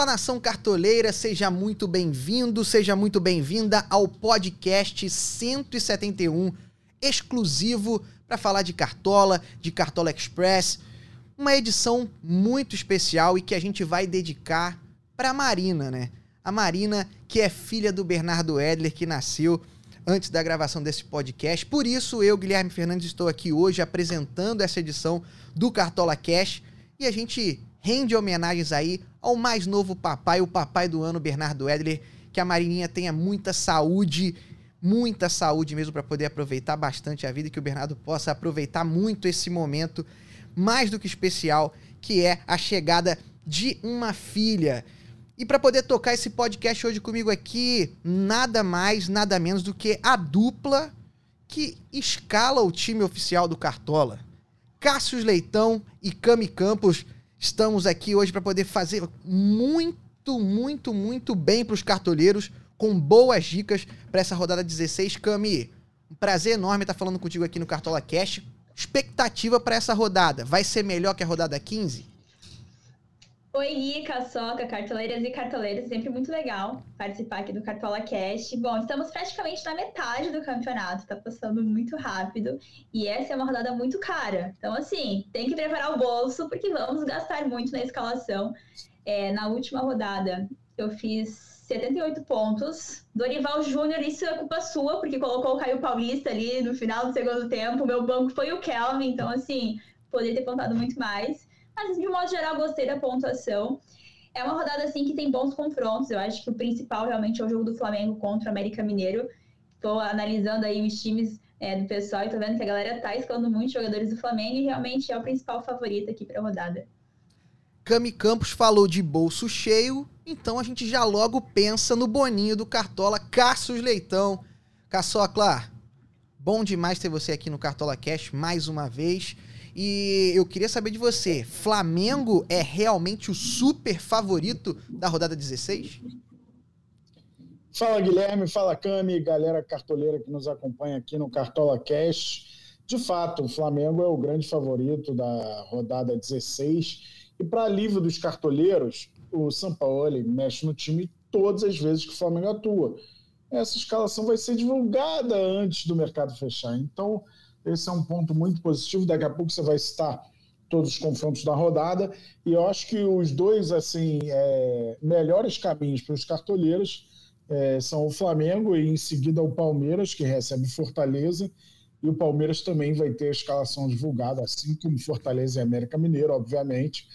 Fala nação cartoleira, seja muito bem-vindo, seja muito bem-vinda ao podcast 171, exclusivo para falar de Cartola, de Cartola Express. Uma edição muito especial e que a gente vai dedicar para Marina, né? A Marina, que é filha do Bernardo Edler, que nasceu antes da gravação desse podcast. Por isso, eu, Guilherme Fernandes, estou aqui hoje apresentando essa edição do Cartola Cash e a gente rende homenagens aí ao mais novo papai, o papai do ano, Bernardo Edler. Que a Marininha tenha muita saúde, muita saúde mesmo para poder aproveitar bastante a vida e que o Bernardo possa aproveitar muito esse momento mais do que especial, que é a chegada de uma filha. E para poder tocar esse podcast hoje comigo aqui, nada mais, nada menos do que a dupla que escala o time oficial do Cartola. Cássio Leitão e Cami Campos Estamos aqui hoje para poder fazer muito, muito, muito bem para os cartoleiros, com boas dicas para essa rodada 16. Cami, um prazer enorme estar falando contigo aqui no Cartola Cast. Expectativa para essa rodada? Vai ser melhor que a rodada 15? Oi, Gui, Caçoca, cartoleiras e cartoleiros, sempre muito legal participar aqui do Cartola Cast. Bom, estamos praticamente na metade do campeonato, tá passando muito rápido e essa é uma rodada muito cara. Então, assim, tem que preparar o bolso porque vamos gastar muito na escalação. É, na última rodada, eu fiz 78 pontos. Dorival Júnior, isso é culpa sua, porque colocou o Caio Paulista ali no final do segundo tempo. Meu banco foi o Kelvin, então, assim, poderia ter contado muito mais. Mas, de modo geral, gostei da pontuação. É uma rodada, assim, que tem bons confrontos. Eu acho que o principal, realmente, é o jogo do Flamengo contra o América Mineiro. Estou analisando aí os times é, do pessoal e tô vendo que a galera tá escalando muitos jogadores do Flamengo e realmente é o principal favorito aqui para a rodada. Cami Campos falou de bolso cheio, então a gente já logo pensa no boninho do Cartola Cassius Leitão. Caçocla, bom demais ter você aqui no Cartola Cash mais uma vez. E eu queria saber de você: Flamengo é realmente o super favorito da rodada 16? Fala Guilherme, fala Cami, galera cartoleira que nos acompanha aqui no Cartola Cash. De fato, o Flamengo é o grande favorito da rodada 16. E para alívio dos cartoleiros, o Sampaoli mexe no time todas as vezes que o Flamengo atua. Essa escalação vai ser divulgada antes do mercado fechar. Então, esse é um ponto muito positivo. Daqui a pouco você vai citar todos os confrontos da rodada. E eu acho que os dois assim é, melhores caminhos para os cartoleiros é, são o Flamengo e em seguida o Palmeiras, que recebe Fortaleza. E o Palmeiras também vai ter a escalação divulgada, assim como Fortaleza e América Mineiro, obviamente.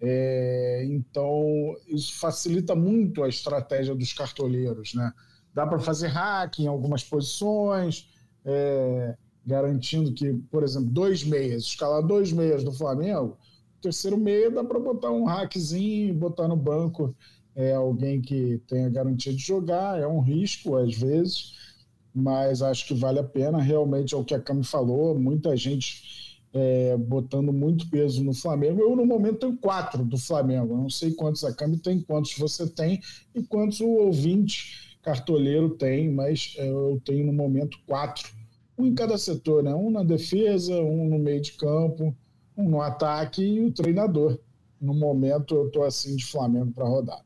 É, então, isso facilita muito a estratégia dos cartoleiros. Né? Dá para fazer hack em algumas posições. É, garantindo que, por exemplo, dois meias, escalar dois meias do Flamengo, terceiro meia dá para botar um hackzinho, botar no banco é, alguém que tenha garantia de jogar, é um risco às vezes, mas acho que vale a pena, realmente é o que a Cami falou, muita gente é, botando muito peso no Flamengo. Eu, no momento, tenho quatro do Flamengo. Não sei quantos a Cami tem, quantos você tem e quantos o ouvinte cartoleiro tem, mas é, eu tenho no momento quatro um em cada setor, né? Um na defesa, um no meio de campo, um no ataque e o treinador. No momento eu tô assim de Flamengo para rodar.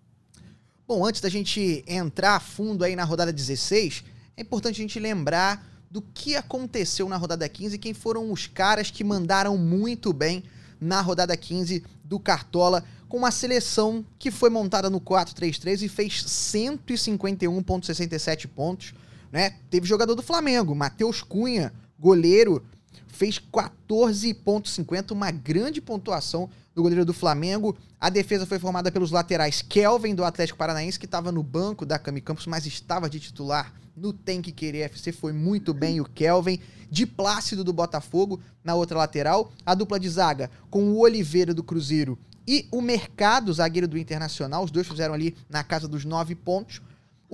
Bom, antes da gente entrar a fundo aí na rodada 16, é importante a gente lembrar do que aconteceu na rodada 15 e quem foram os caras que mandaram muito bem na rodada 15 do Cartola, com uma seleção que foi montada no 4-3-3 e fez 151,67 pontos né? Teve jogador do Flamengo, Matheus Cunha, goleiro, fez 14,50, uma grande pontuação do goleiro do Flamengo. A defesa foi formada pelos laterais Kelvin, do Atlético Paranaense, que estava no banco da Cami Campos, mas estava de titular no Tem Que Querer FC. Foi muito bem o Kelvin. De Plácido, do Botafogo, na outra lateral. A dupla de zaga com o Oliveira, do Cruzeiro, e o Mercado, zagueiro do Internacional. Os dois fizeram ali na casa dos nove pontos.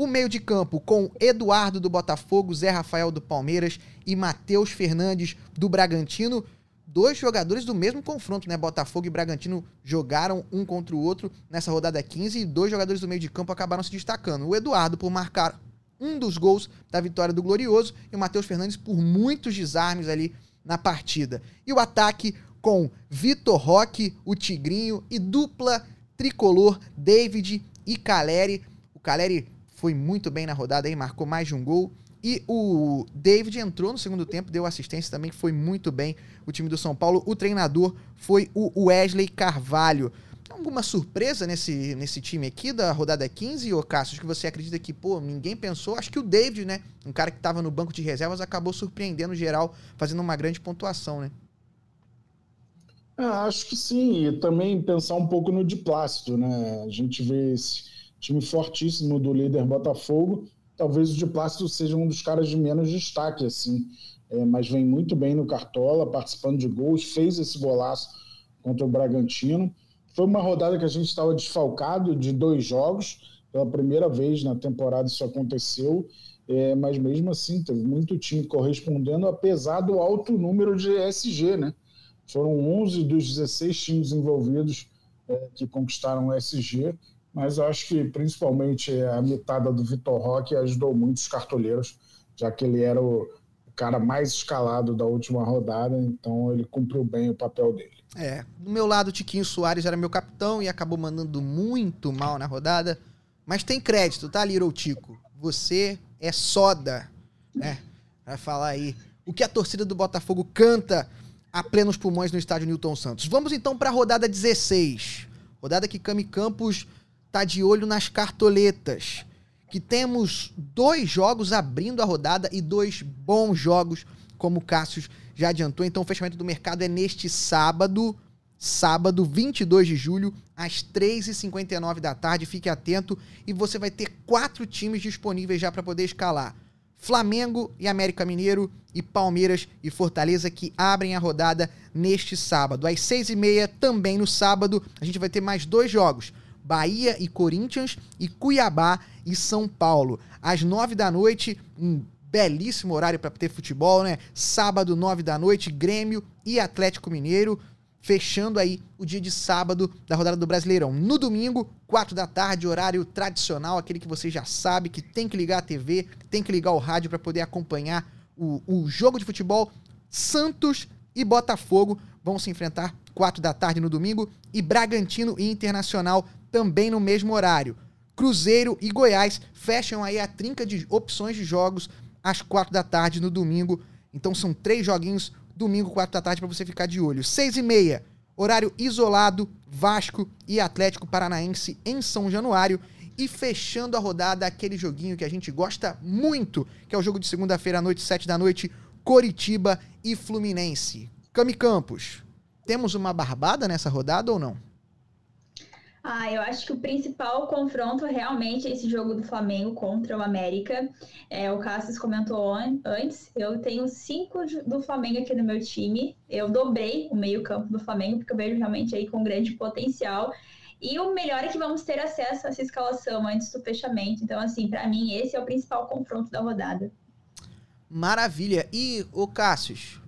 O meio de campo com Eduardo do Botafogo, Zé Rafael do Palmeiras e Matheus Fernandes do Bragantino. Dois jogadores do mesmo confronto, né? Botafogo e Bragantino jogaram um contra o outro nessa rodada 15 e dois jogadores do meio de campo acabaram se destacando. O Eduardo por marcar um dos gols da vitória do Glorioso e o Matheus Fernandes por muitos desarmes ali na partida. E o ataque com Vitor Roque, o Tigrinho e dupla tricolor, David e Caleri. O Caleri foi muito bem na rodada aí, marcou mais de um gol. E o David entrou no segundo tempo, deu assistência também, foi muito bem o time do São Paulo. O treinador foi o Wesley Carvalho. Alguma surpresa nesse, nesse time aqui da rodada 15, ô Cássio, que você acredita que, pô, ninguém pensou? Acho que o David, né, um cara que estava no banco de reservas, acabou surpreendendo geral, fazendo uma grande pontuação, né? Ah, acho que sim, e também pensar um pouco no Diplácido, né? A gente vê esse time fortíssimo do líder Botafogo, talvez o de Plácido seja um dos caras de menos destaque, assim, é, mas vem muito bem no Cartola, participando de gols, fez esse golaço contra o Bragantino. Foi uma rodada que a gente estava desfalcado de dois jogos, pela primeira vez na temporada isso aconteceu, é, mas mesmo assim teve muito time correspondendo, apesar do alto número de SG, né? Foram 11 dos 16 times envolvidos é, que conquistaram o SG, mas eu acho que principalmente a mitada do Vitor Roque ajudou muito os cartoleiros, já que ele era o cara mais escalado da última rodada, então ele cumpriu bem o papel dele. É, do meu lado, Tiquinho Soares era meu capitão e acabou mandando muito mal na rodada, mas tem crédito, tá, Little Tico? Você é soda, né? Vai falar aí o que a torcida do Botafogo canta a plenos pulmões no estádio Newton Santos. Vamos então para a rodada 16. Rodada que Cami Campos tá de olho nas cartoletas. Que temos dois jogos abrindo a rodada e dois bons jogos, como o Cássio já adiantou. Então o fechamento do mercado é neste sábado, sábado 22 de julho, às 3h59 da tarde. Fique atento e você vai ter quatro times disponíveis já para poder escalar. Flamengo e América Mineiro e Palmeiras e Fortaleza que abrem a rodada neste sábado. Às seis e meia, também no sábado, a gente vai ter mais dois jogos. Bahia e Corinthians e Cuiabá e São Paulo. Às nove da noite, um belíssimo horário para ter futebol, né? Sábado, nove da noite, Grêmio e Atlético Mineiro. Fechando aí o dia de sábado da rodada do Brasileirão. No domingo, quatro da tarde, horário tradicional, aquele que você já sabe que tem que ligar a TV, tem que ligar o rádio para poder acompanhar o, o jogo de futebol. Santos e Botafogo vão se enfrentar quatro da tarde no domingo e Bragantino e Internacional também no mesmo horário. Cruzeiro e Goiás fecham aí a trinca de opções de jogos às quatro da tarde no domingo. Então são três joguinhos, domingo, quatro da tarde, para você ficar de olho. Seis e meia, horário isolado, Vasco e Atlético Paranaense em São Januário. E fechando a rodada, aquele joguinho que a gente gosta muito, que é o jogo de segunda-feira à noite, sete da noite, Coritiba e Fluminense. Cami Campos, temos uma barbada nessa rodada ou não? Ah, eu acho que o principal confronto realmente é esse jogo do Flamengo contra o América. É, o Cassius comentou antes, eu tenho cinco do Flamengo aqui no meu time. Eu dobrei o meio-campo do Flamengo, porque eu vejo realmente aí com grande potencial. E o melhor é que vamos ter acesso a essa escalação antes do fechamento. Então, assim, para mim, esse é o principal confronto da rodada. Maravilha. E, ô Cassius,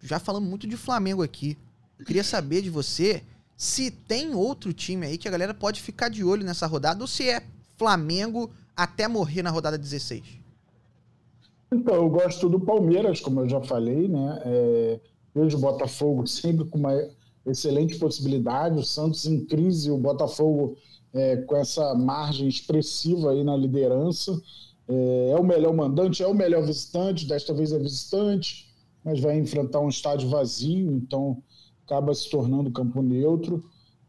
já falamos muito de Flamengo aqui. Eu queria saber de você se tem outro time aí que a galera pode ficar de olho nessa rodada ou se é Flamengo até morrer na rodada 16. Então, eu gosto do Palmeiras, como eu já falei, né? É, vejo o Botafogo sempre com uma excelente possibilidade, o Santos em crise, o Botafogo é, com essa margem expressiva aí na liderança. É, é, o melhor mandante, é o melhor visitante, desta vez é visitante, mas vai enfrentar um estádio vazio, então acaba se tornando campo neutro.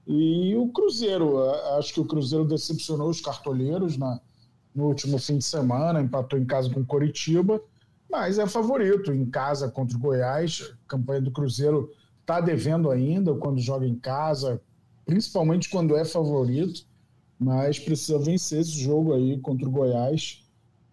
E o Cruzeiro, acho que o Cruzeiro decepcionou os cartoleiros na, no último fim de semana, empatou em casa com o Coritiba, mas é favorito em casa contra o Goiás. A campanha do Cruzeiro está devendo ainda quando joga em casa, principalmente quando é favorito, mas precisa vencer esse jogo aí contra o Goiás.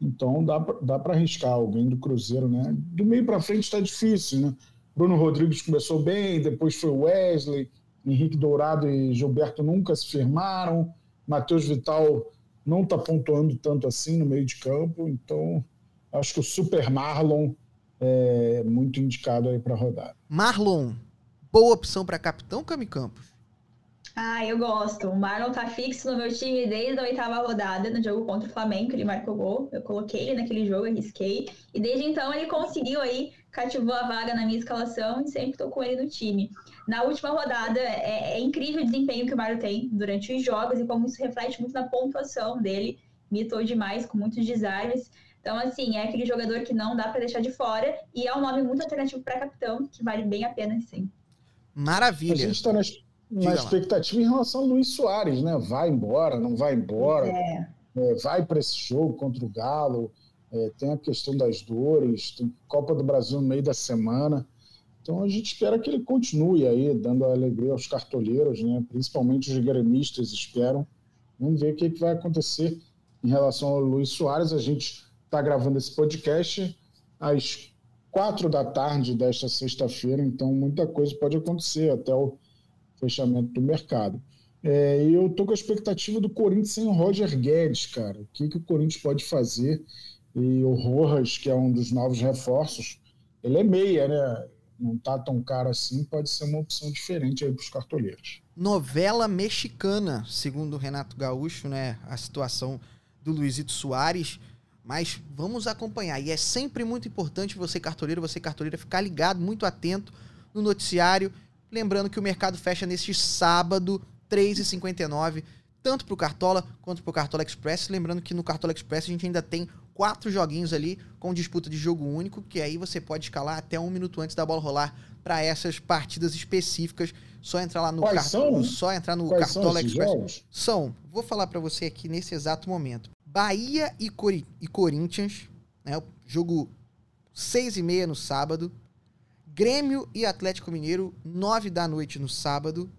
Então dá, dá para arriscar alguém do Cruzeiro, né? Do meio para frente está difícil, né? Bruno Rodrigues começou bem, depois foi Wesley, Henrique Dourado e Gilberto nunca se firmaram, Matheus Vital não está pontuando tanto assim no meio de campo, então acho que o Super Marlon é muito indicado aí para rodar. Marlon, boa opção para capitão, Cami Campos? Ah, eu gosto. O Marlon tá fixo no meu time desde a oitava rodada, no jogo contra o Flamengo, que ele marcou gol. Eu coloquei ele naquele jogo, arrisquei. E desde então ele conseguiu aí, cativou a vaga na minha escalação e sempre tô com ele no time. na última rodada, é, é, incrível o desempenho que o Mário tem durante os jogos e como isso reflete muito na pontuação dele. Mitou demais, com muitos desarmes. Então, assim, é aquele jogador que não dá para deixar de fora e é um nome muito alternativo para capitão, que vale bem a pena, sim. Maravilha. A gente está na, na expectativa em relação ao Luiz Soares, né? Vai embora, não vai embora. É. É, vai para esse jogo contra o Galo. É, tem a questão das dores, tem Copa do Brasil no meio da semana. Então a gente espera que ele continue aí, dando alegria aos cartoleiros, né? principalmente os gremistas esperam. Vamos ver o que, que vai acontecer em relação ao Luiz Soares. A gente está gravando esse podcast às quatro da tarde desta sexta-feira, então muita coisa pode acontecer até o fechamento do mercado. É, eu tô com a expectativa do Corinthians sem o Roger Guedes, cara. O que, que o Corinthians pode fazer? E o Rojas, que é um dos novos reforços, ele é meia, né? não tá tão caro assim, pode ser uma opção diferente aí para os cartoleiros. Novela mexicana, segundo o Renato Gaúcho, né? A situação do Luizito Soares. Mas vamos acompanhar. E é sempre muito importante você, cartoleiro, você, cartoleira, ficar ligado, muito atento no noticiário. Lembrando que o mercado fecha neste sábado, 3h59, tanto para o Cartola quanto para o Cartola Express. Lembrando que no Cartola Express a gente ainda tem quatro joguinhos ali com disputa de jogo único, que aí você pode escalar até um minuto antes da bola rolar para essas partidas específicas. Só entrar lá no cartão, só entrar no Quais Cartola são Express. Jogos? São, vou falar para você aqui nesse exato momento. Bahia e, Cori e Corinthians, né? Jogo seis e meia no sábado. Grêmio e Atlético Mineiro, nove da noite no sábado.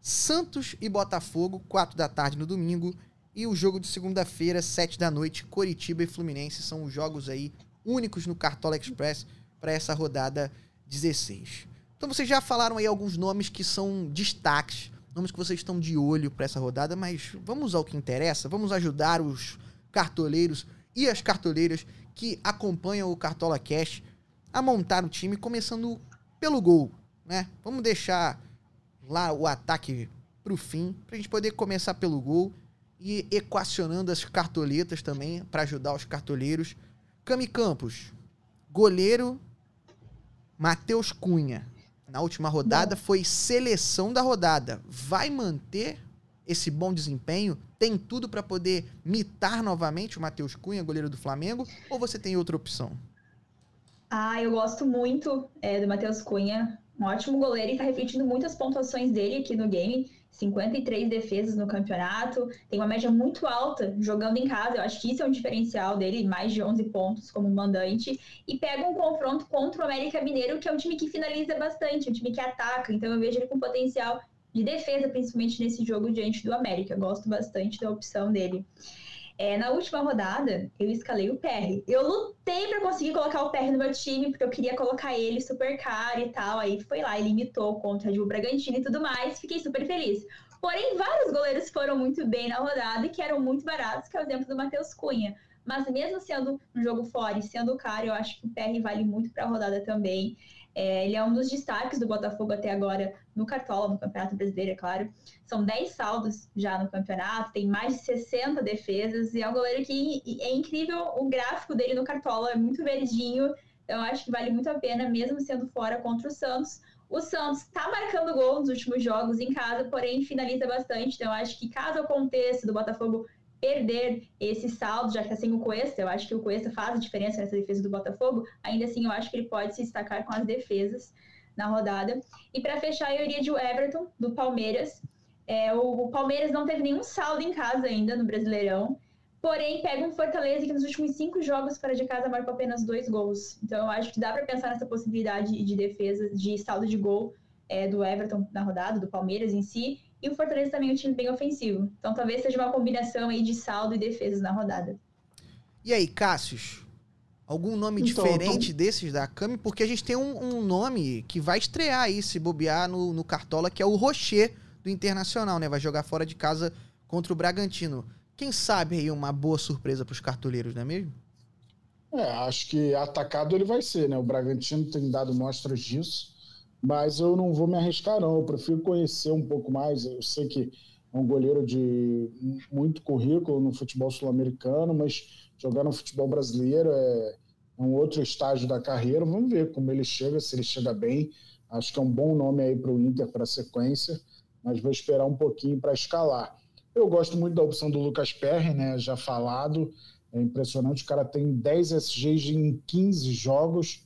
Santos e Botafogo, quatro da tarde no domingo. E o jogo de segunda-feira, 7 da noite, Coritiba e Fluminense são os jogos aí únicos no Cartola Express para essa rodada 16. Então vocês já falaram aí alguns nomes que são destaques, nomes que vocês estão de olho para essa rodada, mas vamos ao que interessa, vamos ajudar os cartoleiros e as cartoleiras que acompanham o Cartola Cash a montar o time, começando pelo gol, né? Vamos deixar lá o ataque pro fim, pra gente poder começar pelo gol e equacionando as cartoletas também para ajudar os cartoleiros. Cami Campos, goleiro Matheus Cunha. Na última rodada foi seleção da rodada. Vai manter esse bom desempenho? Tem tudo para poder mitar novamente o Matheus Cunha, goleiro do Flamengo? Ou você tem outra opção? Ah, eu gosto muito é, do Matheus Cunha. Um ótimo goleiro e está refletindo muitas pontuações dele aqui no game. 53 defesas no campeonato, tem uma média muito alta jogando em casa. Eu acho que isso é um diferencial dele, mais de 11 pontos como mandante. E pega um confronto contra o América Mineiro, que é um time que finaliza bastante, um time que ataca. Então eu vejo ele com potencial de defesa, principalmente nesse jogo diante do América. Eu gosto bastante da opção dele. É, na última rodada, eu escalei o PR. Eu lutei para conseguir colocar o PR no meu time, porque eu queria colocar ele super caro e tal. Aí foi lá, ele imitou contra o Bragantino e tudo mais. Fiquei super feliz. Porém, vários goleiros foram muito bem na rodada e que eram muito baratos, que é o exemplo do Matheus Cunha. Mas mesmo sendo um jogo fora e sendo caro, eu acho que o PR vale muito para a rodada também. É, ele é um dos destaques do Botafogo até agora no Cartola, no Campeonato Brasileiro, é claro. São 10 saldos já no campeonato, tem mais de 60 defesas, e é um goleiro que é incrível. O gráfico dele no Cartola é muito verdinho, então eu acho que vale muito a pena, mesmo sendo fora contra o Santos. O Santos está marcando gol nos últimos jogos em casa, porém finaliza bastante. Então, acho que caso aconteça do Botafogo perder esse saldo, já que sem o Cuesta, eu acho que o Cuesta faz a diferença nessa defesa do Botafogo, ainda assim eu acho que ele pode se destacar com as defesas na rodada. E para fechar, eu iria de Everton, do Palmeiras. É, o, o, Palmeiras não teve nenhum saldo em casa ainda no Brasileirão, porém pega um Fortaleza que nos últimos cinco jogos fora de casa marcou apenas dois gols. Então eu acho que dá para pensar nessa possibilidade de defesa, de saldo de gol é, do Everton na rodada, do Palmeiras em si, e o Fortaleza também é um time bem ofensivo. Então talvez seja uma combinação aí de saldo e defesas na rodada. E aí, Cássius? Algum nome então, diferente tô... desses da Cami? Porque a gente tem um, um, nome que vai estrear aí, se bobear no, no Cartola, que é o Rocher do Internacional, né? Vai jogar fora de casa contra o Bragantino. Quem sabe aí uma boa surpresa para os cartoleiros, não é mesmo? É, acho que atacado ele vai ser, né? O Bragantino tem dado mostras disso mas eu não vou me arriscar, não. Eu prefiro conhecer um pouco mais. Eu sei que é um goleiro de muito currículo no futebol sul-americano, mas jogar no futebol brasileiro é, um outro estágio da carreira. Vamos ver como ele chega, se ele chega bem. Acho que é um bom nome aí para o Inter para a sequência, mas vou esperar um pouquinho para escalar. Eu gosto muito da opção do Lucas Perry, né? Já falado. É impressionante, o cara tem 10 SGs em 15 jogos.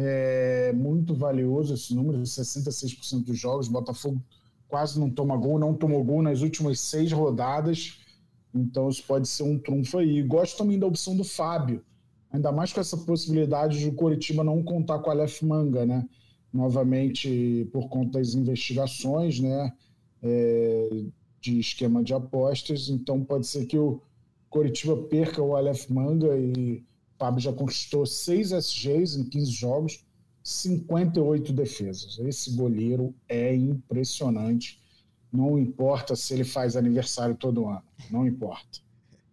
É muito valioso esse número, 66% dos jogos. Botafogo quase não toma gol, não tomou gol nas últimas seis rodadas. Então isso pode ser um trunfo aí. Gosto também da opção do Fábio, ainda mais com essa possibilidade de o Coritiba não contar com a Aleph Manga, né? Novamente por conta das investigações, né? É, de esquema de apostas. Então pode ser que o Coritiba perca o Aleph Manga e o Fábio já conquistou seis SGs em 15 jogos, 58 defesas. Esse goleiro é impressionante não importa se ele faz aniversário todo ano. Não importa.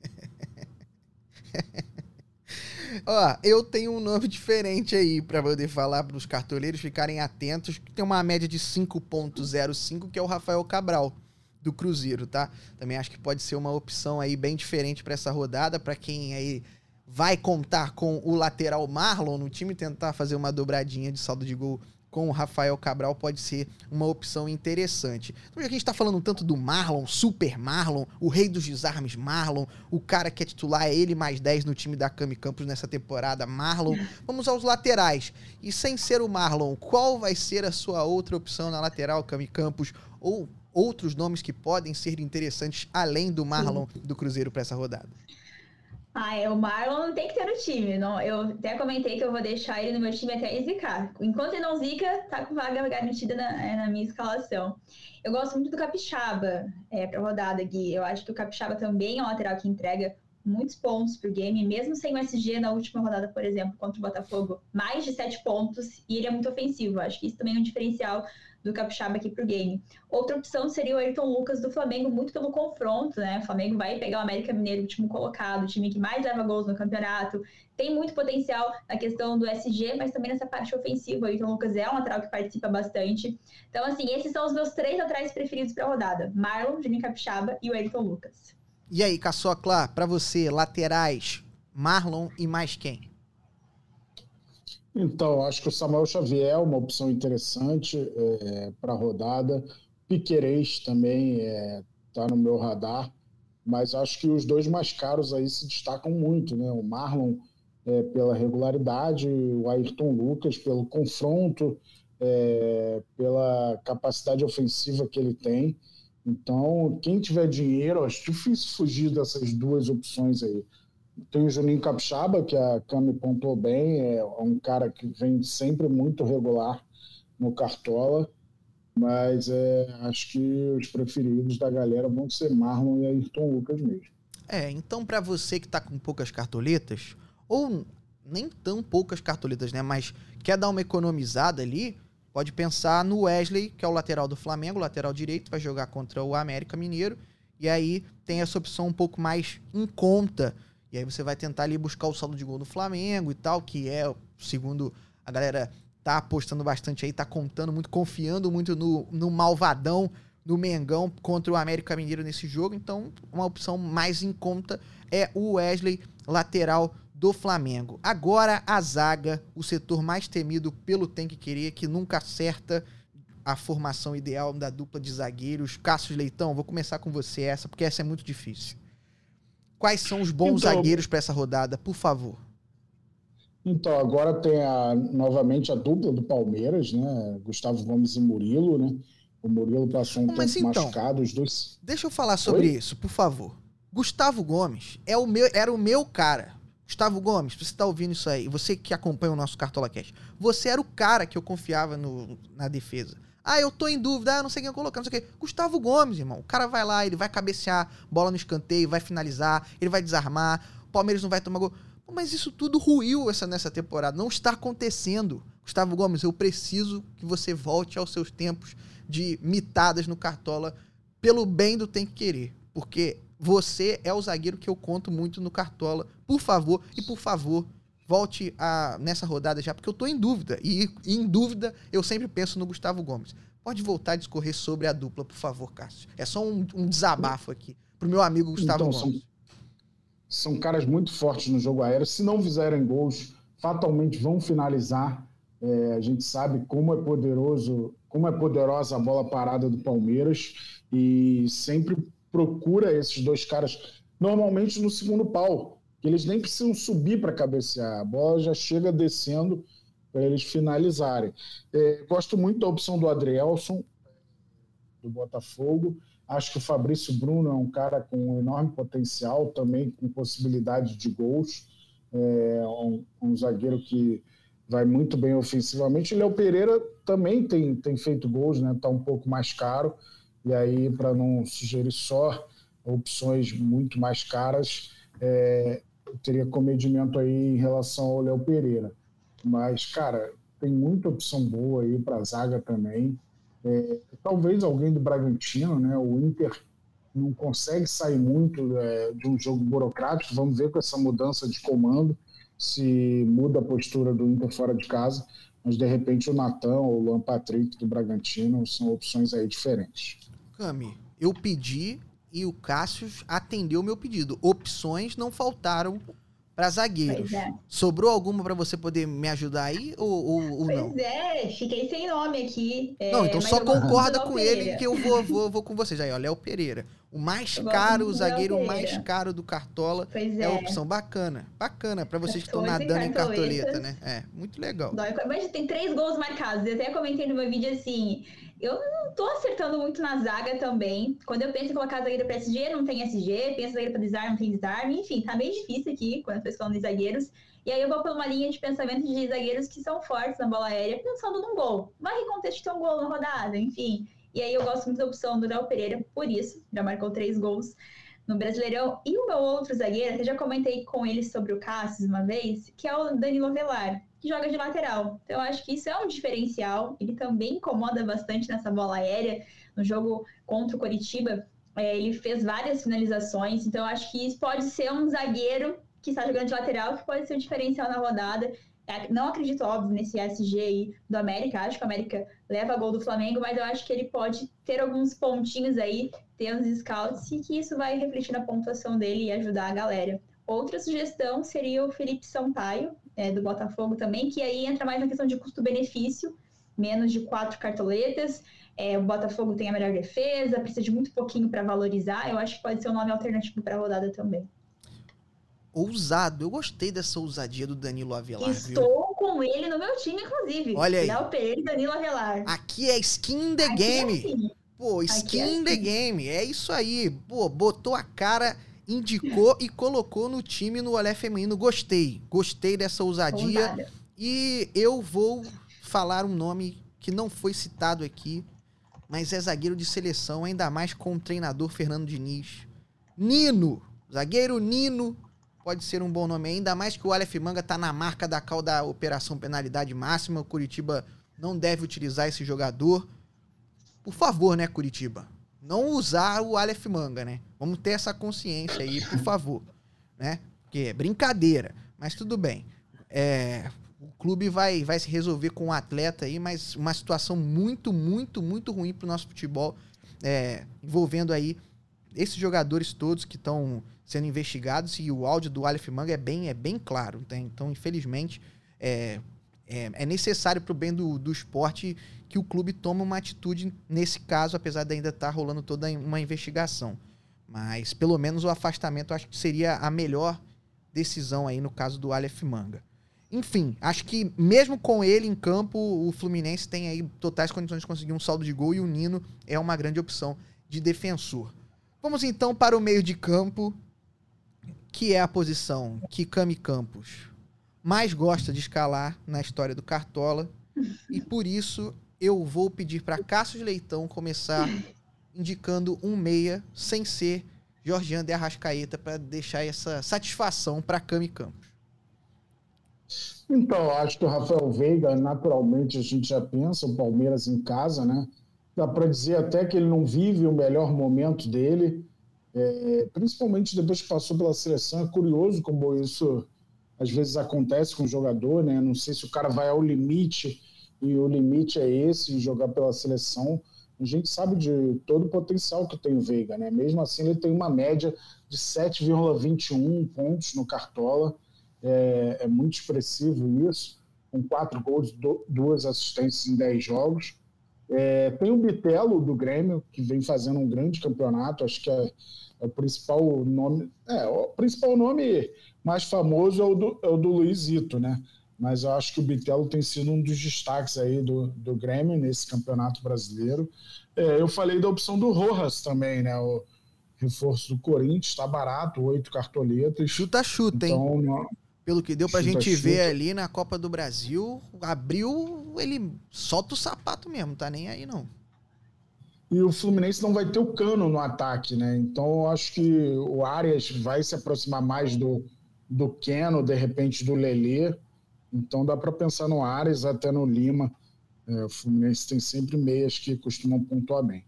Ó, eu tenho um nome diferente aí para poder falar para os cartoleiros ficarem atentos, que tem uma média de 5.05, que é o Rafael Cabral do Cruzeiro, tá? Também acho que pode ser uma opção aí bem diferente para essa rodada, para quem aí vai contar com o lateral Marlon no time tentar fazer uma dobradinha de saldo de gol com o Rafael Cabral pode ser uma opção interessante. Então, já que a gente está falando tanto do Marlon, Super Marlon, o rei dos desarmes Marlon, o cara que é titular é ele mais 10 no time da Cami Campos nessa temporada, Marlon. Vamos aos laterais. E sem ser o Marlon, qual vai ser a sua outra opção na lateral, Cami Campos? Ou outros nomes que podem ser interessantes além do Marlon do Cruzeiro para essa rodada? Ah, é, o Marlon tem que ter no time. Não, eu até comentei que eu vou deixar ele no meu time até ele zicar. Enquanto ele não zica, tá com vaga garantida na, é, na minha escalação. Eu gosto muito do Capixaba é, pra rodada, Gui. Eu acho que o Capixaba também é um lateral que entrega muitos pontos pro game, mesmo sem o SG na última rodada, por exemplo, contra o Botafogo, mais de sete pontos, e ele é muito ofensivo. Acho que isso também é um diferencial do Capixaba aqui pro game. Outra opção seria o Ayrton Lucas do Flamengo, muito pelo confronto, né? O Flamengo vai pegar o América Mineiro, último colocado, o time que mais leva gols no campeonato. Tem muito potencial na questão do SG, mas também nessa parte ofensiva. O Ayrton Lucas é um lateral que participa bastante. Então, assim, esses são os meus três laterais preferidos para a rodada: Marlon, Juninho Capixaba e o Ayrton Lucas. E aí, Caçocla, para você, laterais, Marlon e mais quem? Então, acho que o Samuel Xavier é uma opção interessante é, para a rodada. Piquerez também está é, tá no meu radar, mas acho que os dois mais caros aí se destacam muito, né? O Marlon é, pela regularidade, o Ayrton Lucas pelo confronto, é, pela capacidade ofensiva que ele tem. Então, quem tiver dinheiro, acho difícil fugir dessas duas opções aí. Tem o Juninho Capixaba, que a Cami pontuou bem, é um cara que vem sempre muito regular no Cartola, mas é, acho que os preferidos da galera vão ser Marlon e Ayrton Lucas mesmo. É, então para você que tá com poucas cartoletas, ou nem tão poucas cartoletas, né, mas quer dar uma economizada ali, pode pensar no Wesley, que é o lateral do Flamengo, lateral direito, vai jogar contra o América Mineiro, e aí tem essa opção um pouco mais em conta e aí você vai tentar ali buscar o saldo de gol do Flamengo e tal, que é, segundo a galera tá apostando bastante aí, tá contando muito, confiando muito no, no malvadão, no Mengão contra o América Mineiro nesse jogo. Então, uma opção mais em conta é o Wesley, lateral do Flamengo. Agora a zaga, o setor mais temido pelo Tem que Querer, que nunca acerta a formação ideal da dupla de zagueiros. Cássio Leitão, vou começar com você essa, porque essa é muito difícil. Quais são os bons então, zagueiros para essa rodada, por favor? Então, agora tem a, novamente a dupla do Palmeiras, né? Gustavo Gomes e Murilo, né? O Murilo passou um Mas tempo então, machucado, os dois. Deixa eu falar sobre Oi? isso, por favor. Gustavo Gomes é o meu, era o meu cara. Gustavo Gomes, você está ouvindo isso aí, você que acompanha o nosso Cartola Cash, você era o cara que eu confiava no, na defesa. Ah, eu tô em dúvida, ah, não sei quem colocar, não sei o quê. Gustavo Gomes, irmão. O cara vai lá, ele vai cabecear, bola no escanteio, vai finalizar, ele vai desarmar, o Palmeiras não vai tomar gol. Mas isso tudo ruiu essa, nessa temporada. Não está acontecendo. Gustavo Gomes, eu preciso que você volte aos seus tempos de mitadas no Cartola pelo bem do Tem Que Querer. Porque você é o zagueiro que eu conto muito no Cartola. Por favor, e por favor, volte a, nessa rodada já, porque eu estou em dúvida. E, e, em dúvida, eu sempre penso no Gustavo Gomes. Pode voltar a discorrer sobre a dupla, por favor, Cássio. É só um, um desabafo aqui pro meu amigo Gustavo então, Gomes. São, são, caras muito fortes no jogo aéreo. Se não fizerem gols, fatalmente vão finalizar. É, a gente sabe como é poderoso, como é poderosa a bola parada do Palmeiras e sempre procura esses dois caras, normalmente no segundo pau, que eles nem precisam subir para cabecear, a bola já chega descendo para eles finalizarem. É, gosto muito da opção do Adrielson, do Botafogo. Acho que o Fabrício Bruno é um cara com um enorme potencial, também com possibilidade de gols. É um, um zagueiro que vai muito bem ofensivamente. O Léo Pereira também tem, tem feito gols, né? Está um pouco mais caro. E aí, para não sugerir só opções muito mais caras, é, teria comedimento aí em relação ao Léo Pereira. Mas, cara, tem muita opção boa aí para zaga também. É, talvez alguém do Bragantino, né? O Inter não consegue sair muito é, de um jogo burocrático. Vamos ver com essa mudança de comando se muda a postura do Inter fora de casa. Mas de repente o Natan ou o Luan Patrick do Bragantino são opções aí diferentes. Cami, eu pedi e o Cássio atendeu o meu pedido. Opções não faltaram para zagueiros. É. Sobrou alguma para você poder me ajudar aí ou, ou, ou pois não? Pois é, fiquei sem nome aqui. É, não, então só concorda com ele que eu vou, vou, vou com vocês aí, ó, Léo Pereira. O mais caro, o zagueiro mais caro do Cartola pois é. é a opção bacana. Bacana para vocês que estão nadando em cartoleta, né? É, muito legal. Mas tem três gols marcados. Eu até comentei no meu vídeo assim, eu não tô acertando muito na zaga também. Quando eu penso em colocar zagueiro para SG, não tem SG. Penso zagueiro para desarme, não tem desarme. Enfim, tá bem difícil aqui quando eu falando de zagueiros. E aí eu vou por uma linha de pensamento de zagueiros que são fortes na bola aérea, pensando num gol. Vai contexto ter um gol na rodada, enfim. E aí eu gosto muito da opção do Léo Pereira, por isso, já marcou três gols no Brasileirão. E o meu outro zagueiro, eu já comentei com ele sobre o Cássio uma vez, que é o Danilo Velar que joga de lateral. Então, eu acho que isso é um diferencial. Ele também incomoda bastante nessa bola aérea. No jogo contra o Coritiba, é, ele fez várias finalizações. Então, eu acho que isso pode ser um zagueiro que está jogando de lateral, que pode ser um diferencial na rodada. É, não acredito, óbvio, nesse SG aí do América. Acho que o América leva gol do Flamengo, mas eu acho que ele pode ter alguns pontinhos aí, ter uns scouts, e que isso vai refletir na pontuação dele e ajudar a galera. Outra sugestão seria o Felipe Sampaio, é, do Botafogo também, que aí entra mais na questão de custo-benefício, menos de quatro cartoletas. É, o Botafogo tem a melhor defesa, precisa de muito pouquinho para valorizar. Eu acho que pode ser um nome alternativo para a rodada também. Ousado, eu gostei dessa ousadia do Danilo Avelar. Estou viu? com ele no meu time, inclusive. Olha aí. Léo Pereira e Danilo Avelar. Aqui é skin the Aqui é game. É assim. Pô, skin é assim. the game. É isso aí. Pô, botou a cara indicou e colocou no time no Olé Feminino. Gostei. Gostei dessa ousadia. E eu vou falar um nome que não foi citado aqui, mas é zagueiro de seleção, ainda mais com o treinador Fernando Diniz. Nino. Zagueiro Nino. Pode ser um bom nome, ainda mais que o Aleph Manga tá na marca da cal da operação penalidade máxima. O Curitiba não deve utilizar esse jogador. Por favor, né, Curitiba? Não usar o Aleph Manga, né? Vamos ter essa consciência aí, por favor, né? Porque é brincadeira, mas tudo bem. É, o clube vai, vai se resolver com o um atleta aí, mas uma situação muito, muito, muito ruim para o nosso futebol, é, envolvendo aí esses jogadores todos que estão sendo investigados e o áudio do Aleph Manga é bem, é bem claro. Né? Então, infelizmente, é, é, é necessário para o bem do, do esporte que o clube tome uma atitude nesse caso, apesar de ainda estar tá rolando toda uma investigação. Mas pelo menos o afastamento acho que seria a melhor decisão aí no caso do Aleph Manga. Enfim, acho que mesmo com ele em campo, o Fluminense tem aí totais condições de conseguir um saldo de gol e o Nino é uma grande opção de defensor. Vamos então para o meio de campo, que é a posição que Cami Campos mais gosta de escalar na história do Cartola. E por isso eu vou pedir para Cássio Leitão começar indicando um meia sem ser Jorgian de Arrascaeta para deixar essa satisfação para Cami Campos. Então, acho que o Rafael Veiga, naturalmente, a gente já pensa, o Palmeiras em casa, né? Dá para dizer até que ele não vive o melhor momento dele, é, principalmente depois que passou pela seleção. É curioso como isso às vezes acontece com o jogador, né? Não sei se o cara vai ao limite e o limite é esse, jogar pela seleção. A gente sabe de todo o potencial que tem o Veiga, né? Mesmo assim, ele tem uma média de 7,21 pontos no Cartola. É, é muito expressivo isso. com quatro gols, duas assistências em dez jogos. É, tem o Bitelo do Grêmio, que vem fazendo um grande campeonato, acho que é, é o principal nome. É, o principal nome mais famoso é o do, é o do Luizito, né? Mas eu acho que o Bitelo tem sido um dos destaques aí do, do Grêmio nesse campeonato brasileiro. É, eu falei da opção do Rojas também, né? O reforço do Corinthians, está barato, oito cartoletas. Chuta, chuta, então, hein? Não... Pelo que deu pra chuta, gente chuta. ver ali na Copa do Brasil, abriu, ele solta o sapato mesmo, tá nem aí não. E o Fluminense não vai ter o cano no ataque, né? Então eu acho que o Arias vai se aproximar mais do, do Keno, de repente do Lelê. Então dá para pensar no Arias, até no Lima. É, o Fluminense tem sempre meias que costumam pontuar bem.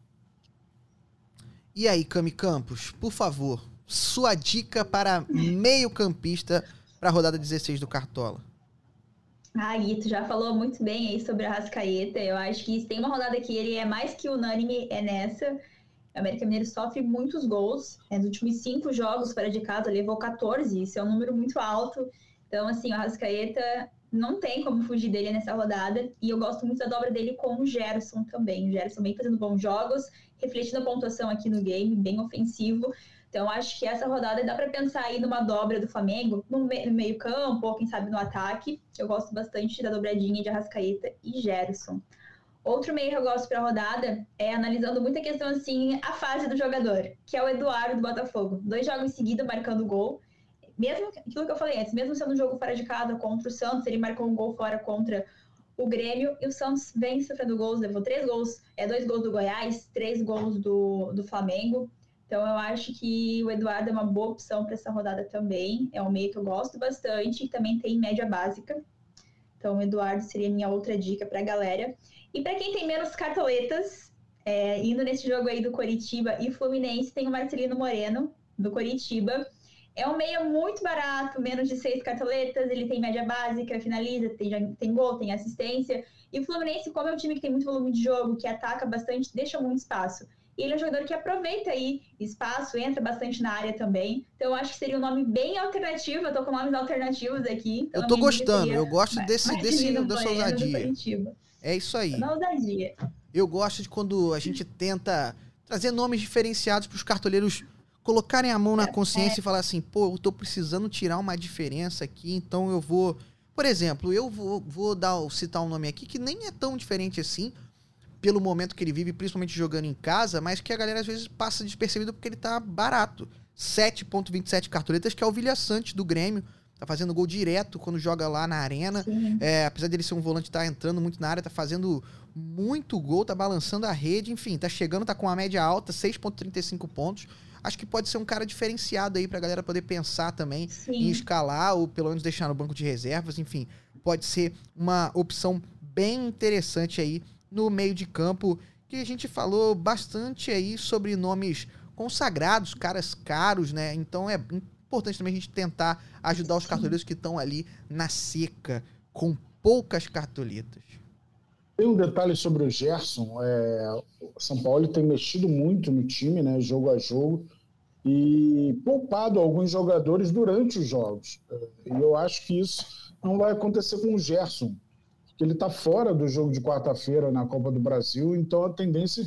E aí, Cami Campos, por favor, sua dica para meio-campista para a rodada 16 do Cartola. Ah, Guito já falou muito bem aí sobre a Rascaeta. Eu acho que se tem uma rodada que ele é mais que unânime, é nessa. O América Mineiro sofre muitos gols. Nos últimos cinco jogos fora de casa, levou 14. Isso é um número muito alto. Então, assim, o Rascaeta não tem como fugir dele nessa rodada. E eu gosto muito da dobra dele com o Gerson também. O Gerson vem fazendo bons jogos, refletindo a pontuação aqui no game, bem ofensivo. Então, acho que essa rodada dá para pensar aí numa dobra do Flamengo, no, meio campo, ou quem sabe no ataque. Eu gosto bastante da dobradinha de Arrascaeta e Gerson. Outro meio que eu gosto para a rodada é analisando muita questão assim, a fase do jogador, que é o Eduardo do Botafogo. Dois jogos em seguida marcando gol mesmo aquilo que eu falei antes, mesmo sendo um jogo fora de casa contra o Santos, ele marcou um gol fora contra o Grêmio e o Santos vem sofrendo gols, levou três gols, é dois gols do Goiás, três gols do, do Flamengo. Então eu acho que o Eduardo é uma boa opção para essa rodada também. É um meio que eu gosto bastante e também tem média básica. Então o Eduardo seria minha outra dica para a galera. E para quem tem menos cartoletas, é, indo nesse jogo aí do Coritiba e Fluminense, tem o Marcelino Moreno, do Coritiba é um meia muito barato, menos de seis cartoletas, ele tem média básica, finaliza, tem, tem gol, tem assistência. E o Fluminense, como é um time que tem muito volume de jogo, que ataca bastante, deixa muito espaço. E ele é um jogador que aproveita aí espaço, entra bastante na área também. Então eu acho que seria um nome bem alternativo. Eu tô com nomes alternativos aqui. Então eu tô gostando, eu gosto desse, desse dessa ousadia. É isso aí. Na ousadia. Eu gosto de quando a gente tenta trazer nomes diferenciados para os cartoleiros colocarem a mão na é, consciência é. e falar assim, pô, eu tô precisando tirar uma diferença aqui, então eu vou. Por exemplo, eu vou, vou dar, citar um nome aqui que nem é tão diferente assim, pelo momento que ele vive, principalmente jogando em casa, mas que a galera às vezes passa despercebido porque ele tá barato. 7,27 cartoletas, que é o Vilha Sante do Grêmio. Tá fazendo gol direto quando joga lá na arena. É, apesar dele ser um volante, tá entrando muito na área, tá fazendo muito gol, tá balançando a rede, enfim, tá chegando, tá com uma média alta, 6,35 pontos acho que pode ser um cara diferenciado aí pra galera poder pensar também Sim. em escalar ou pelo menos deixar no banco de reservas, enfim. Pode ser uma opção bem interessante aí no meio de campo, que a gente falou bastante aí sobre nomes consagrados, caras caros, né? Então é importante também a gente tentar ajudar os cartoleiros que estão ali na seca, com poucas cartoletas. Tem um detalhe sobre o Gerson. É, o São Paulo tem mexido muito no time, né, jogo a jogo e poupado alguns jogadores durante os jogos. E eu acho que isso não vai acontecer com o Gerson, porque ele está fora do jogo de quarta-feira na Copa do Brasil, então a tendência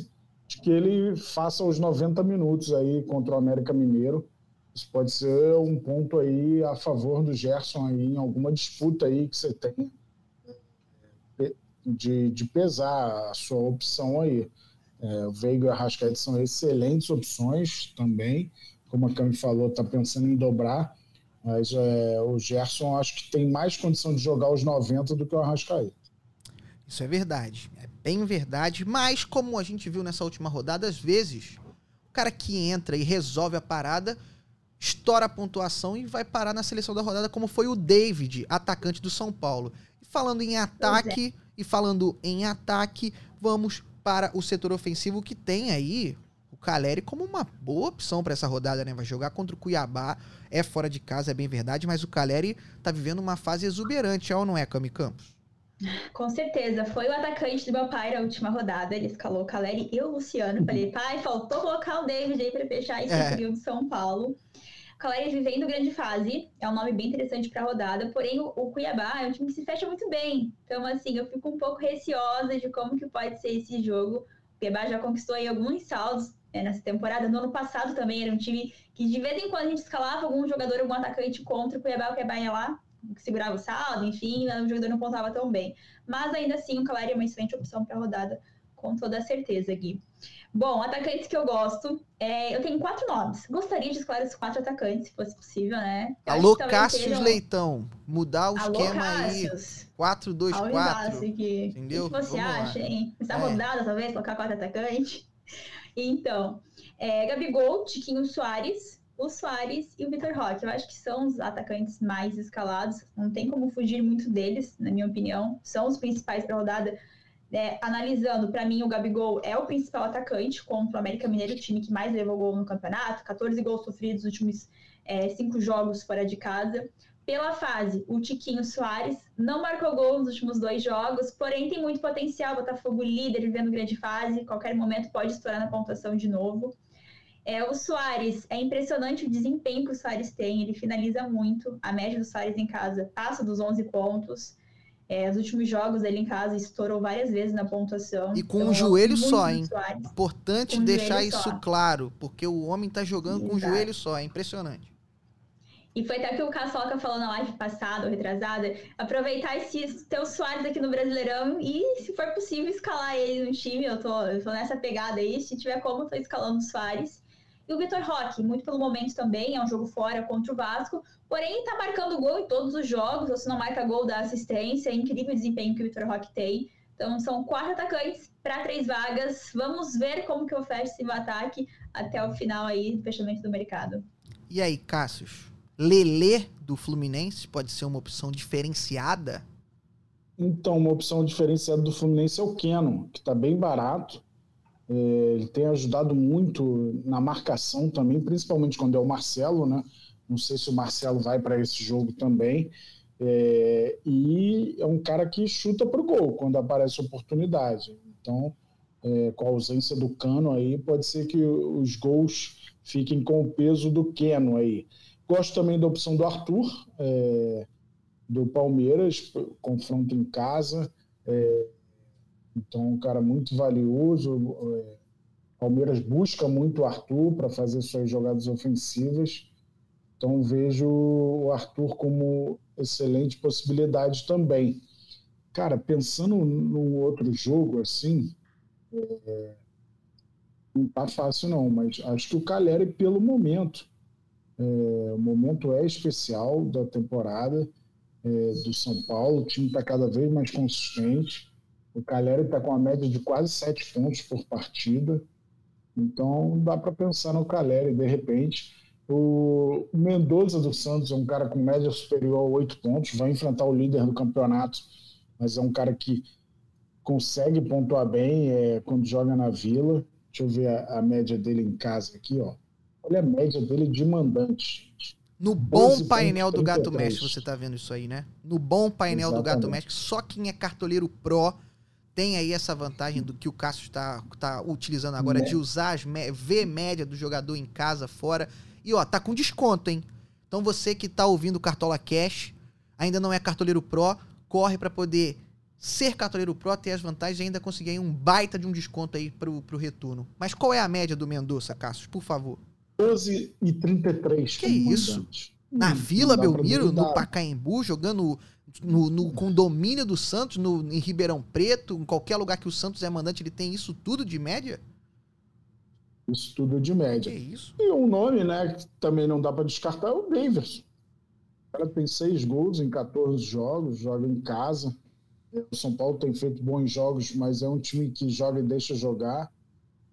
de que ele faça os 90 minutos aí contra o América Mineiro. Isso pode ser um ponto aí a favor do Gerson aí em alguma disputa aí que você tem de, de pesar a sua opção aí. É, o Veiga e o Arrascaeta são excelentes opções também. Como a Cami falou, está pensando em dobrar. Mas é, o Gerson acho que tem mais condição de jogar os 90 do que o Arrascaeta. Isso é verdade. É bem verdade. Mas, como a gente viu nessa última rodada, às vezes, o cara que entra e resolve a parada estoura a pontuação e vai parar na seleção da rodada, como foi o David, atacante do São Paulo. E falando em ataque, é. E falando em ataque, vamos para o setor ofensivo que tem aí o Caleri como uma boa opção para essa rodada, né? Vai jogar contra o Cuiabá, é fora de casa, é bem verdade, mas o Caleri tá vivendo uma fase exuberante, é ou não é, Cami Campos? Com certeza, foi o atacante do meu pai na última rodada. Ele escalou o Caleri e o Luciano. Falei, pai, faltou colocar o David aí para fechar esse é. trio de São Paulo. Caleri vivendo grande fase, é um nome bem interessante para a rodada, porém o, o, Cuiabá é um time que se fecha muito bem. Então, assim, eu fico um pouco receosa de como que pode ser esse jogo. O Cuiabá já conquistou aí alguns saldos né, nessa temporada. No ano passado também era um time que de vez em quando a gente escalava algum jogador, algum atacante contra o Cuiabá, o Cuiabá ia lá, segurava o saldo, enfim, o jogador não contava tão bem. Mas ainda assim, o Caleri é uma excelente opção para a rodada, com toda certeza, Gui. Bom, atacantes que eu gosto. É, eu tenho quatro nomes. Gostaria de esclarecer os quatro atacantes, se fosse possível, né? Eu Alô, Cássio sejam... Leitão. Mudar o Alô, esquema Cássius. aí. 4-2-4. Entendeu? O que você Vamos acha, lá. hein? Essa é. rodada, talvez, colocar quatro atacantes. Então, é, Gabigol, Tiquinho Soares, o Soares e o Vitor Roque. Eu acho que são os atacantes mais escalados. Não tem como fugir muito deles, na minha opinião. São os principais para a rodada é, analisando, para mim, o Gabigol é o principal atacante contra o América Mineiro, o time que mais levou gol no campeonato, 14 gols sofridos nos últimos é, cinco jogos fora de casa. Pela fase, o Tiquinho Soares não marcou gol nos últimos dois jogos, porém tem muito potencial. Botafogo líder, vivendo grande fase, qualquer momento pode estourar na pontuação de novo. É, o Soares, é impressionante o desempenho que o Soares tem, ele finaliza muito. A média do Soares em casa passa dos 11 pontos. É, os últimos jogos ele em casa estourou várias vezes na pontuação. E com então, um joelho só, hein? Importante com deixar isso só. claro, porque o homem tá jogando Exato. com um joelho só, é impressionante. E foi até que o Caçoca falou na live passada, ou retrasada, aproveitar esse teu Soares aqui no Brasileirão e, se for possível, escalar ele no time. Eu tô, eu tô nessa pegada aí. Se tiver como, eu tô escalando o Soares. E o Vitor Roque, muito pelo momento também, é um jogo fora contra o Vasco, porém está marcando gol em todos os jogos, ou se não marca gol, dá assistência, é incrível o desempenho que o Vitor Roque tem. Então são quatro atacantes para três vagas. Vamos ver como que eu fecho esse ataque até o final aí do fechamento do mercado. E aí, Cassius? Lelê do Fluminense pode ser uma opção diferenciada? Então, uma opção diferenciada do Fluminense é o Keno, que está bem barato. É, ele tem ajudado muito na marcação também, principalmente quando é o Marcelo, né? Não sei se o Marcelo vai para esse jogo também. É, e é um cara que chuta para o gol quando aparece oportunidade. Então, é, com a ausência do Cano aí, pode ser que os gols fiquem com o peso do Keno aí. Gosto também da opção do Arthur, é, do Palmeiras, confronto em casa. É, então, um cara muito valioso. É, Palmeiras busca muito o Arthur para fazer suas jogadas ofensivas. Então, vejo o Arthur como excelente possibilidade também. Cara, pensando num outro jogo assim, é, não tá fácil não, mas acho que o Caleri, pelo momento, é, o momento é especial da temporada é, do São Paulo, o time está cada vez mais consistente. O Caleri está com a média de quase sete pontos por partida. Então dá para pensar no Caleri de repente. O Mendoza do Santos é um cara com média superior a oito pontos, vai enfrentar o líder do campeonato, mas é um cara que consegue pontuar bem é, quando joga na Vila. Deixa eu ver a, a, média dele em casa aqui, ó. Olha a média dele de mandante. No bom painel do Gato Mestre, você tá vendo isso aí, né? No bom painel Exatamente. do Gato Mestre, só quem é cartoleiro Pro tem aí essa vantagem do que o Cássio está tá utilizando agora, né? de usar as ver média do jogador em casa, fora. E ó, tá com desconto, hein? Então você que tá ouvindo o Cartola Cash, ainda não é cartoleiro Pro, corre para poder ser cartoleiro Pro, ter as vantagens e ainda conseguir um baita de um desconto aí pro, pro retorno. Mas qual é a média do Mendonça, Cássio, por favor? 12 e 33. Que isso? Na Vila Belmiro, no Pacaembu, jogando no, no, condomínio do Santos, no, em Ribeirão Preto, em qualquer lugar que o Santos é mandante, ele tem isso tudo de média? Isso tudo de média. Que isso? E um nome, né, que também não dá para descartar é o Davidson. O cara tem seis gols em 14 jogos, joga em casa. O São Paulo tem feito bons jogos, mas é um time que joga e deixa jogar.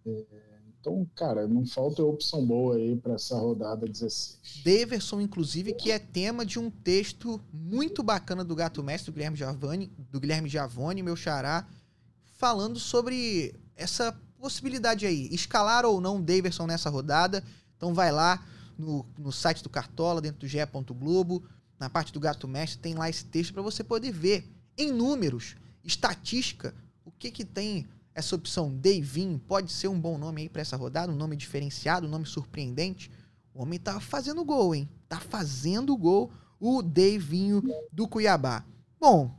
É então, cara, não falta opção boa aí para essa rodada 16. Deverson, inclusive, que é tema de um texto muito bacana do Gato Mestre, do Guilherme Giavani, do Guilherme Giavone, meu xará, falando sobre essa possibilidade aí, escalar ou não Deverson nessa rodada. Então vai lá no, no site do Cartola, dentro do GE. Globo, na parte do Gato Mestre, tem lá esse texto para você poder ver em números, estatística, o que que tem essa opção Davin pode ser um bom nome aí para essa rodada, um nome diferenciado, um nome surpreendente. O homem tá fazendo gol, hein? Tá fazendo gol o Davinho do Cuiabá. Bom,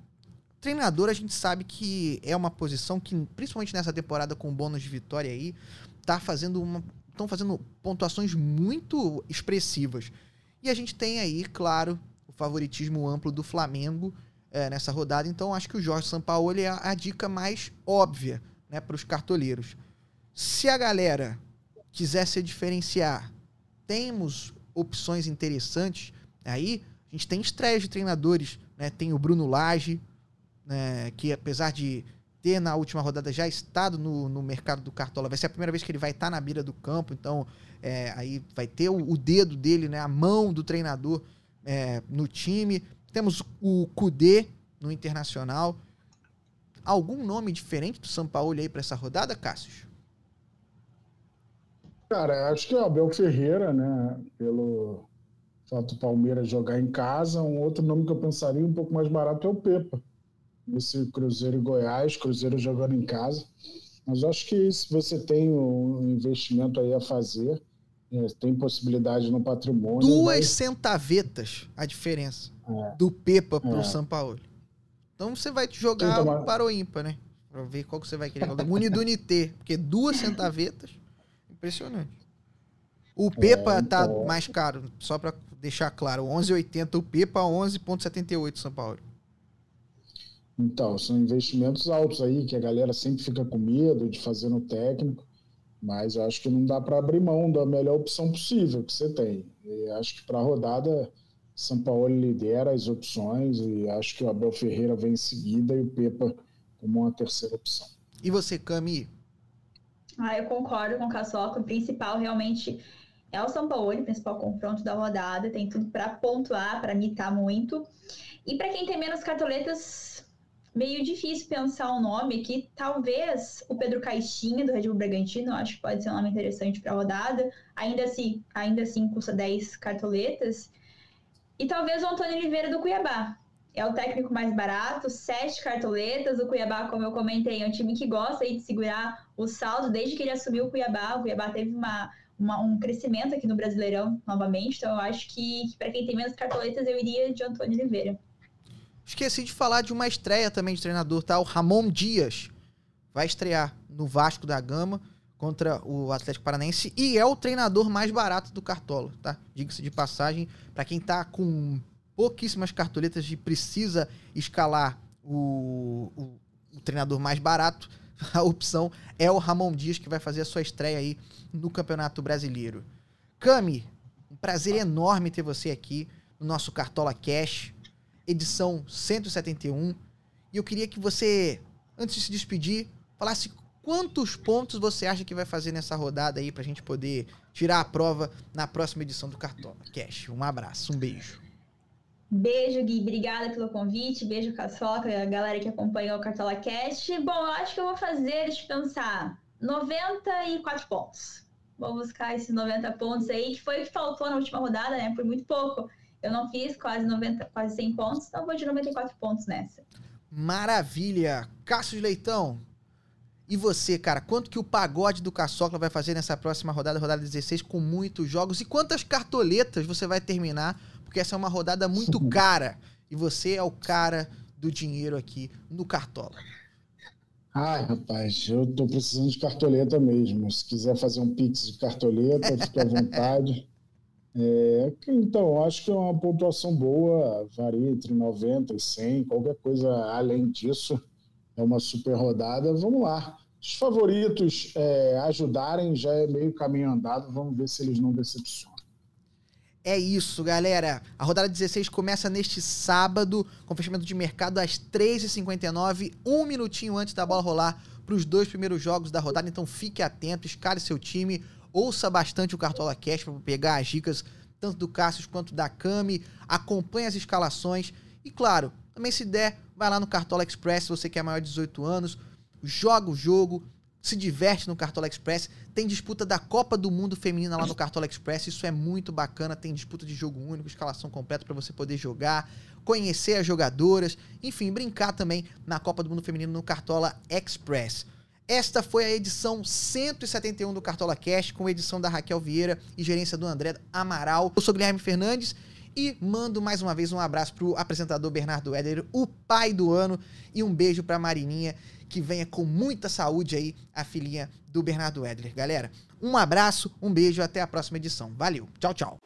treinador a gente sabe que é uma posição que, principalmente nessa temporada com bônus de vitória aí, tá fazendo uma. estão fazendo pontuações muito expressivas. E a gente tem aí, claro, o favoritismo amplo do Flamengo é, nessa rodada. Então acho que o Jorge Sampaoli é a, a dica mais óbvia né, para os cartoleiros. Se a galera quiser se diferenciar, temos opções interessantes aí. A gente tem estreias de treinadores, né? Tem o Bruno Lage, né? que apesar de ter na última rodada já estado no, no mercado do Cartola, vai ser a primeira vez que ele vai estar na beira do campo, então é, aí vai ter o, o, dedo dele, né? A mão do treinador é, no time. Temos o Kudê no Internacional. Algum nome diferente do São Paulo aí para essa rodada, Cássio? Cara, acho que é o Abel Ferreira, né? Pelo fato do Palmeiras jogar em casa. Um outro nome que eu pensaria um pouco mais barato é o Pepa. Esse Cruzeiro e Goiás, Cruzeiro jogando em casa. Mas acho que se você tem um investimento aí a fazer, é, tem possibilidade no patrimônio. Duas centavetas a diferença é. do Pepa pro é. São Paulo. Então você vai jogar então, para o ímpar, né? Pra ver qual que você vai querer. Unité. Porque duas centavetas, impressionante. O Pepa é, tá então... mais caro, só para deixar claro. 11,80 o Pepa, 11,78 São Paulo. Então, são investimentos altos aí, que a galera sempre fica com medo de fazer no técnico. Mas eu acho que não dá para abrir mão da melhor opção possível que você tem. E acho que para a rodada, São Paulo lidera as opções e acho que o Abel Ferreira vem em seguida e o Pepa como uma terceira opção. E você, Cami? Ah, eu concordo com o Caçoca. O principal realmente é o São Paulo, o principal confronto da rodada. Tem tudo para pontuar, para mitar muito. E para quem tem menos cartoletas, meio difícil pensar um nome aqui. Talvez o Pedro Caixinha, do Red Bull Bragantino, acho que pode ser um nome interessante para a rodada. Ainda assim, ainda assim custa 10 cartoletas. E talvez o Antônio Oliveira do Cuiabá. É o técnico mais barato, sete cartoletas. O Cuiabá, como eu comentei, é um time que gosta de segurar o saldo desde que ele assumiu o Cuiabá. O Cuiabá teve uma, uma, um crescimento aqui no Brasileirão novamente. Então, eu acho que, que para quem tem menos cartoletas, eu iria de Antônio Oliveira. Esqueci de falar de uma estreia também de treinador, tá? O Ramon Dias vai estrear no Vasco da Gama contra o Atlético Paranaense e é o treinador mais barato do Cartola, tá? Diga-se de passagem, para quem tá com pouquíssimas cartoletas e precisa escalar o, o, o, treinador mais barato, a opção é o Ramon Dias que vai fazer a sua estreia aí no Campeonato Brasileiro. Cami, um prazer enorme ter você aqui no nosso Cartola Cash edição 171. E eu queria que você, antes de se despedir, falasse quantos pontos você acha que vai fazer nessa rodada aí pra gente poder tirar a prova na próxima edição do Cartola Cash. Um abraço, um beijo. Beijo, Gui. Obrigada pelo convite. Beijo, Caçoca, a galera que acompanhou o Cartola Cash. Bom, eu acho que eu vou fazer, deixa eu pensar, 94 pontos. Vou buscar esses 90 pontos aí, que foi o que faltou na última rodada, né? Por muito pouco. Eu não fiz quase 90, quase 100 pontos, então vou de 94 pontos nessa. Maravilha! Cássio Leitão, e você, cara, quanto que o pagode do Caçocla vai fazer nessa próxima rodada, rodada 16, com muitos jogos? E quantas cartoletas você vai terminar? Porque essa é uma rodada muito cara. E você é o cara do dinheiro aqui no Cartola. Ai, rapaz, eu tô precisando de cartoleta mesmo. Se quiser fazer um pix de cartoleta, fique à vontade. É, então, acho que é uma pontuação boa, varia entre 90 e 100, qualquer coisa além disso é uma super rodada. Vamos lá. Os favoritos é, ajudarem já é meio caminho andado, vamos ver se eles não decepcionam. É isso, galera. A rodada 16 começa neste sábado, com fechamento de mercado às 3h59, um minutinho antes da bola rolar para os dois primeiros jogos da rodada. Então fique atento, escale seu time, ouça bastante o Cartola Cash para pegar as dicas tanto do Cassius quanto da Cami, acompanhe as escalações e claro, também se der, vai lá no Cartola Express se você quer maior de 18 anos, joga o jogo, se diverte no Cartola Express. Tem disputa da Copa do Mundo Feminina lá no Cartola Express, isso é muito bacana. Tem disputa de jogo único, escalação completa para você poder jogar, conhecer as jogadoras, enfim, brincar também na Copa do Mundo Feminino no Cartola Express. Esta foi a edição 171 do Cartola Cash, com edição da Raquel Vieira e gerência do André Amaral. Eu sou Guilherme Fernandes e mando mais uma vez um abraço pro apresentador Bernardo Éder, o pai do ano, e um beijo pra Marininha, que venha com muita saúde aí, a filhinha do Bernardo Edler. Galera, um abraço, um beijo, até a próxima edição. Valeu, tchau, tchau.